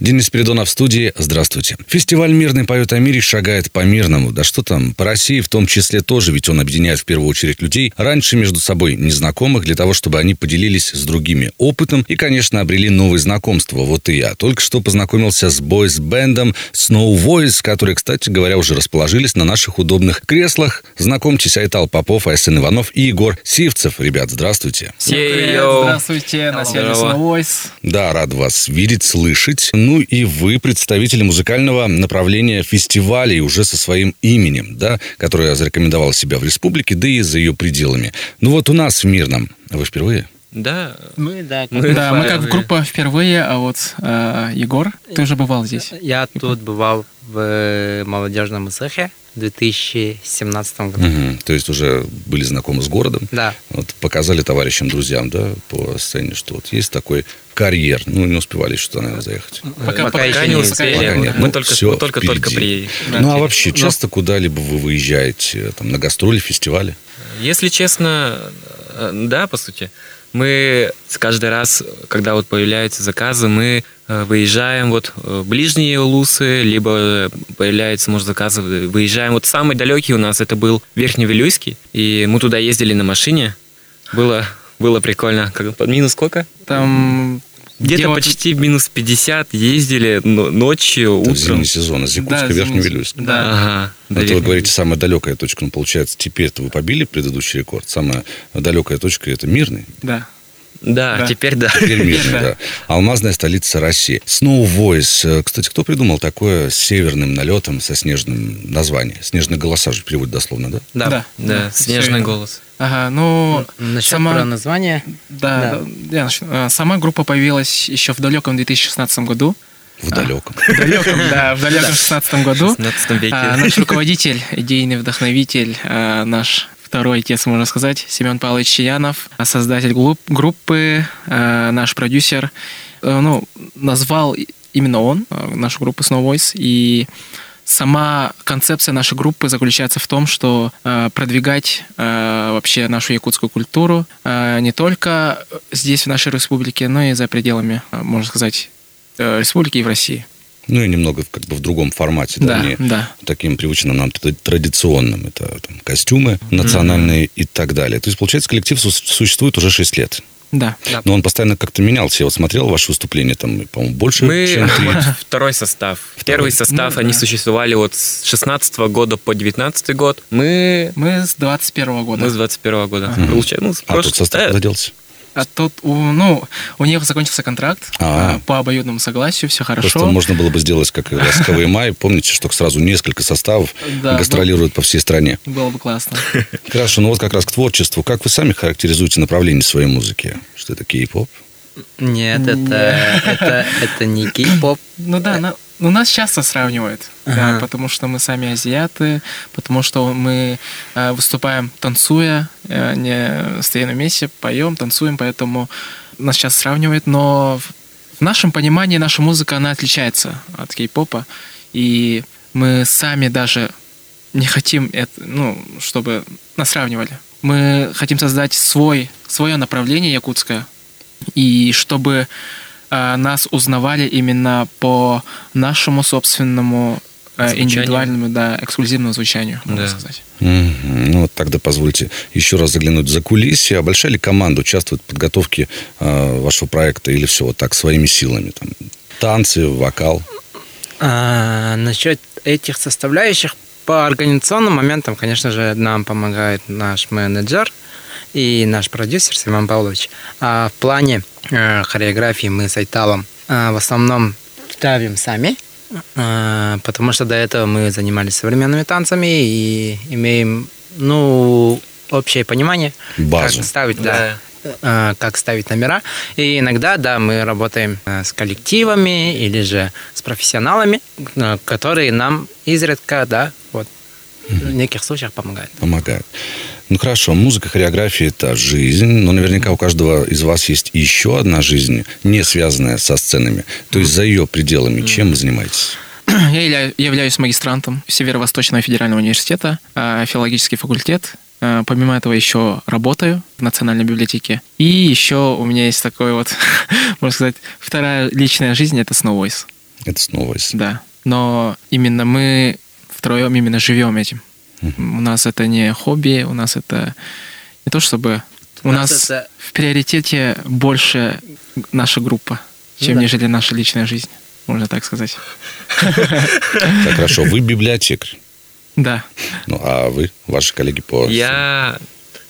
Денис Спиридонов в студии. Здравствуйте. Фестиваль «Мирный поет о мире» шагает по мирному. Да что там, по России в том числе тоже, ведь он объединяет в первую очередь людей, раньше между собой незнакомых, для того, чтобы они поделились с другими опытом и, конечно, обрели новые знакомства. Вот и я. Только что познакомился с бойс-бендом Snow Voice, которые, кстати говоря, уже расположились на наших удобных креслах. Знакомьтесь, Айтал Попов, Айсен Иванов и Егор Сивцев. Ребят, здравствуйте. Привет, здравствуйте, на связи Snow Voice. Да, рад вас видеть, слышать. Ну и вы представители музыкального направления фестивалей уже со своим именем, да, которое зарекомендовало себя в республике, да и за ее пределами. Ну вот у нас в Мирном. Вы впервые? Да. Мы, да. Как мы, да, мы как группа впервые, а вот э, Егор, ты уже бывал здесь? Я тут бывал в молодежном цехе в 2017 году. Угу, то есть уже были знакомы с городом. Да. Вот показали товарищам, друзьям, да, по сцене, что вот есть такой карьер. Ну, не успевали туда, наверное, заехать. Пока, пока, пока еще не успели. Пока нет. Мы ну, только, все только, только приедем. Ну, а вообще, часто Но... куда-либо вы выезжаете? Там, на гастроли, фестивали? Если честно, да, по сути. Мы каждый раз, когда вот появляются заказы, мы э, выезжаем вот в ближние улусы, либо появляется, может, заказы, выезжаем. Вот самый далекий у нас это был Верхневилюйский, и мы туда ездили на машине. Было, было прикольно. Под минус сколько? Там где-то делать... почти минус 50 ездили ночью, утром. Это зимний сезон, из Якутска, да, Верхний Вилюйск. Да. Ага. Это вы говорите, самая далекая точка, ну, получается, теперь-то вы побили предыдущий рекорд. Самая далекая точка – это Мирный. Да. Да, да, теперь да. Теперь Мирный, да. Алмазная столица России. Snow Voice. Кстати, кто придумал такое с северным налетом, со снежным названием? Снежный голоса же переводит дословно, да? Да, да, да снежный голос. Ага, ну... Насчет сама... про название? Да, да. Я начну. А, сама группа появилась еще в далеком 2016 году. В далеком. В далеком, да, в далеком 16 году. 16 веке. А, наш руководитель, идейный вдохновитель, а, наш второй отец, можно сказать, Семен Павлович Чаянов, создатель группы, наш продюсер, ну, назвал именно он нашу группу Snow Voice, и Сама концепция нашей группы заключается в том, что э, продвигать э, вообще нашу якутскую культуру э, не только здесь, в нашей республике, но и за пределами, э, можно сказать, э, республики и в России. Ну и немного как бы в другом формате, да, да не да. таким привычным нам традиционным. Это там, костюмы национальные mm-hmm. и так далее. То есть, получается, коллектив существует уже 6 лет. Да. Но он постоянно как-то менялся. Я вот смотрел ваше выступление, там, по-моему, больше, Мы... чем три. Второй состав. Второй. Первый состав, ну, они да. существовали вот с 16 года по 19 год. Мы... Мы с 21 года. Мы с 21 года. Ага. Получается, ну, а прош... тут состав куда делся? А тут, ну, у них закончился контракт А-а-а. по обоюдному согласию, все хорошо. Просто можно было бы сделать, как «Ласковый май». Помните, что сразу несколько составов да, гастролируют по всей стране? Было бы классно. Хорошо, ну вот как раз к творчеству. Как вы сами характеризуете направление своей музыки? Что это кей-поп? Нет, это, это, это не кей-поп. Ну да, но ну, нас часто сравнивают, ага. да, потому что мы сами азиаты, потому что мы э, выступаем танцуя, э, не стоя на месте, поем, танцуем, поэтому нас сейчас сравнивают, но в нашем понимании наша музыка, она отличается от кей-попа, и мы сами даже не хотим, это, ну, чтобы нас сравнивали. Мы хотим создать свой, свое направление якутское, и чтобы нас узнавали именно по нашему собственному э, Звучание. индивидуальному, да, эксклюзивному звучанию, можно да. сказать. Mm-hmm. Ну, вот тогда позвольте еще раз заглянуть за кулисье. А большая ли команда участвует в подготовке э, вашего проекта или все вот так своими силами? Там, танцы, вокал? А, насчет этих составляющих по организационным моментам, конечно же, нам помогает наш менеджер и наш продюсер Семен Павлович. А в плане э, хореографии мы с Айталом э, в основном ставим сами, э, потому что до этого мы занимались современными танцами и имеем, ну, общее понимание, Базу. как ставить, да. да как ставить номера. И иногда, да, мы работаем с коллективами или же с профессионалами, которые нам изредка, да, в неких случаях помогают. Помогают. Ну хорошо, музыка, хореография – это жизнь, но наверняка у каждого из вас есть еще одна жизнь, не связанная со сценами. То есть за ее пределами чем вы занимаетесь? Я явля- являюсь магистрантом Северо-Восточного федерального университета, а, филологический факультет. А, Помимо этого еще работаю в Национальной библиотеке. И еще у меня есть такой вот, можно сказать, вторая личная жизнь — это Snow Voice. Это снова из... Да. Но именно мы втроем именно живем этим. У нас это не хобби, у нас это не то чтобы... У нас, нас это- в приоритете больше наша группа, чем да. нежели наша личная жизнь, можно так сказать. Так, хорошо, вы библиотекарь. Да. Ну, а вы, ваши коллеги по... Я,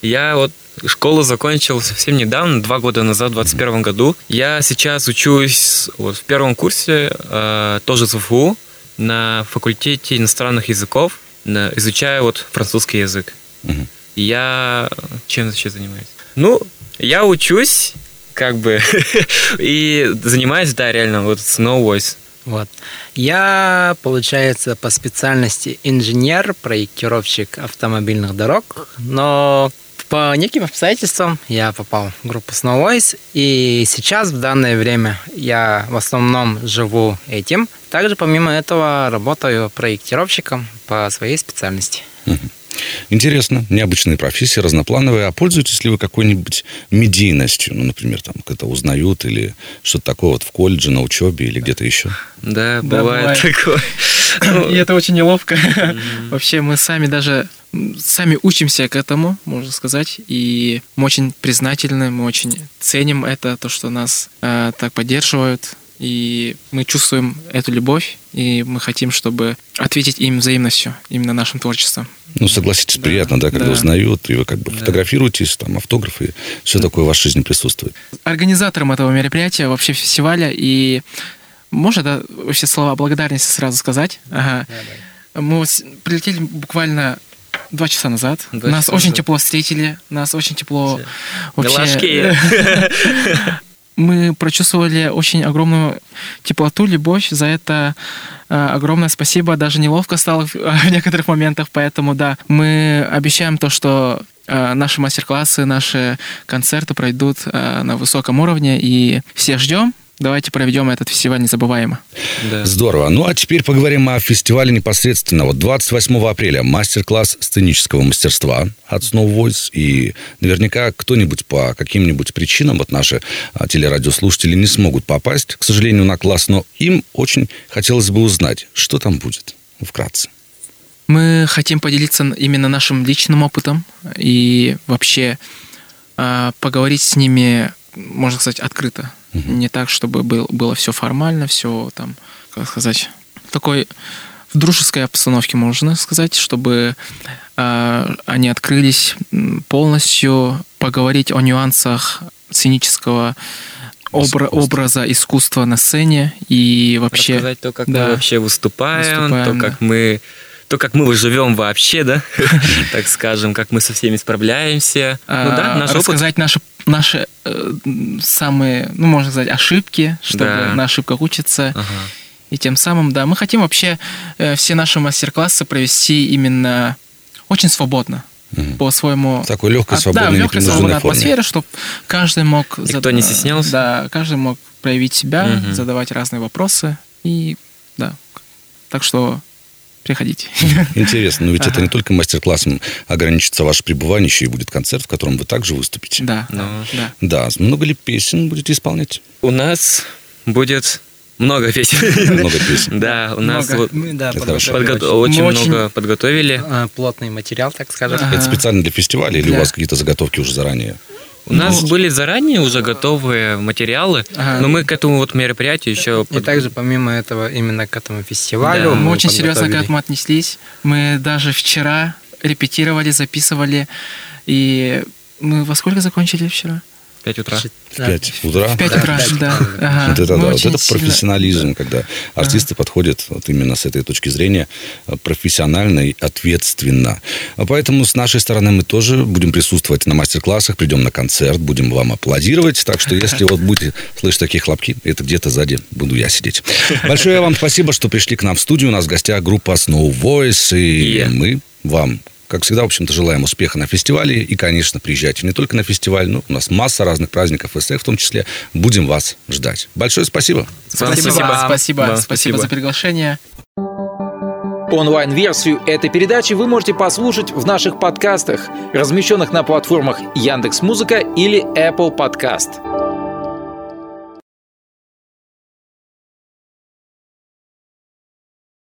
я вот школу закончил совсем недавно, два года назад, в 2021 году. Я сейчас учусь вот в первом курсе, э, тоже в ФУ, на факультете иностранных языков, на- изучаю вот французский язык. Мгм. Я чем сейчас занимаюсь? Ну, я учусь, как бы, и занимаюсь, да, реально, вот Snow Voice. Вот. Я, получается, по специальности инженер, проектировщик автомобильных дорог, но по неким обстоятельствам я попал в группу Snow Voice, и сейчас, в данное время, я в основном живу этим. Также, помимо этого, работаю проектировщиком по своей специальности. Интересно, необычная профессия, разноплановая. А пользуетесь ли вы какой-нибудь медийностью? Ну, например, там, когда узнают или что-то такое вот в колледже, на учебе или где-то еще? Да, Да, бывает бывает. такое. И это очень неловко. Вообще мы сами даже сами учимся к этому, можно сказать, и мы очень признательны, мы очень ценим это, то, что нас э, так поддерживают, и мы чувствуем эту любовь, и мы хотим, чтобы ответить им взаимностью, именно нашим творчеством. Ну, согласитесь, Да, приятно, да, когда да. узнают, и вы как бы фотографируетесь, там, автографы, все такое в вашей жизни присутствует. Организатором этого мероприятия, вообще фестиваля, и можно да, вообще слова благодарности сразу сказать. Ага. Мы вот прилетели буквально два часа назад. Два нас часа очень назад. тепло встретили, нас очень тепло Милашки. Мы прочувствовали очень огромную теплоту, любовь. За это э, огромное спасибо. Даже неловко стало в, некоторых моментах. Поэтому, да, мы обещаем то, что э, наши мастер-классы, наши концерты пройдут э, на высоком уровне. И всех ждем. Давайте проведем этот фестиваль незабываемо. Да. Здорово. Ну, а теперь поговорим о фестивале непосредственно. Вот 28 апреля мастер-класс сценического мастерства от Snow Voice. И наверняка кто-нибудь по каким-нибудь причинам, вот наши а, телерадиослушатели не смогут попасть, к сожалению, на класс, но им очень хотелось бы узнать, что там будет. Вкратце. Мы хотим поделиться именно нашим личным опытом и вообще э, поговорить с ними, можно сказать, открыто. Не так, чтобы был, было все формально, все там, как сказать, такой в дружеской обстановке, можно сказать, чтобы э, они открылись полностью, поговорить о нюансах сценического обра- образа искусства на сцене и вообще... Рассказать то, как да. мы вообще выступаем, Выступаем, то, да. как мы то, как мы живем вообще, да, так скажем, как мы со всеми справляемся. Ну да, а, наш рассказать наши, наши э, самые, ну, можно сказать, ошибки, чтобы Да. на ошибках учиться. Ага. И тем самым, да, мы хотим вообще э, все наши мастер-классы провести именно очень свободно. По своему... Такой легкой, А, свободной, да, в легкой, свободной атмосфере, чтобы каждый мог... Никто не стеснялся? Да, каждый мог проявить себя, Мгм. задавать разные вопросы. И, да, так что приходите. Интересно, но ведь это Ага. не только мастер-классом ограничится ваше пребывание, еще и будет концерт, в котором вы также выступите. Да, Ну. да. Да, много ли песен будете исполнять? У нас будет много песен. Много песен. Да, у нас Много. вот Мы, да, Это хорошо. подготовили подго- очень Мы очень- много подготовили. э, плотный материал, так скажем. Это специально для фестиваля или у вас какие-то заготовки уже заранее? У нас Вот. были заранее уже готовые материалы, Ага. но мы к этому вот мероприятию еще... И также, помимо этого, именно к этому фестивалю Да. Мы очень серьезно к этому отнеслись. Мы даже вчера репетировали, записывали. И мы во сколько закончили вчера? 5 утра. В 5 утра? В 5 Да, утра, да. утра. Ага. Вот это, Мы да, вот это сильно- профессионализм, когда артисты подходят вот именно с этой точки зрения э, профессионально и ответственно. А Поэтому с нашей стороны мы тоже будем присутствовать на мастер-классах, придем на концерт, будем вам аплодировать. Так что если вот будете слышать такие хлопки, это где-то сзади буду я сидеть. Большое вам спасибо, что пришли к нам в студию. У нас в гостях группа Snow Voice, и Yeah. мы вам как всегда, в общем-то, желаем успеха на фестивале. И, конечно, приезжайте не только на фестиваль, но у нас масса разных праздников СФ в том числе. Будем вас ждать. Большое спасибо. Вам Спасибо, спасибо. спасибо, Вам спасибо спасибо. за приглашение. Онлайн-версию этой передачи вы можете послушать в наших подкастах, размещенных на платформах Яндекс.Музыка или Apple Podcast.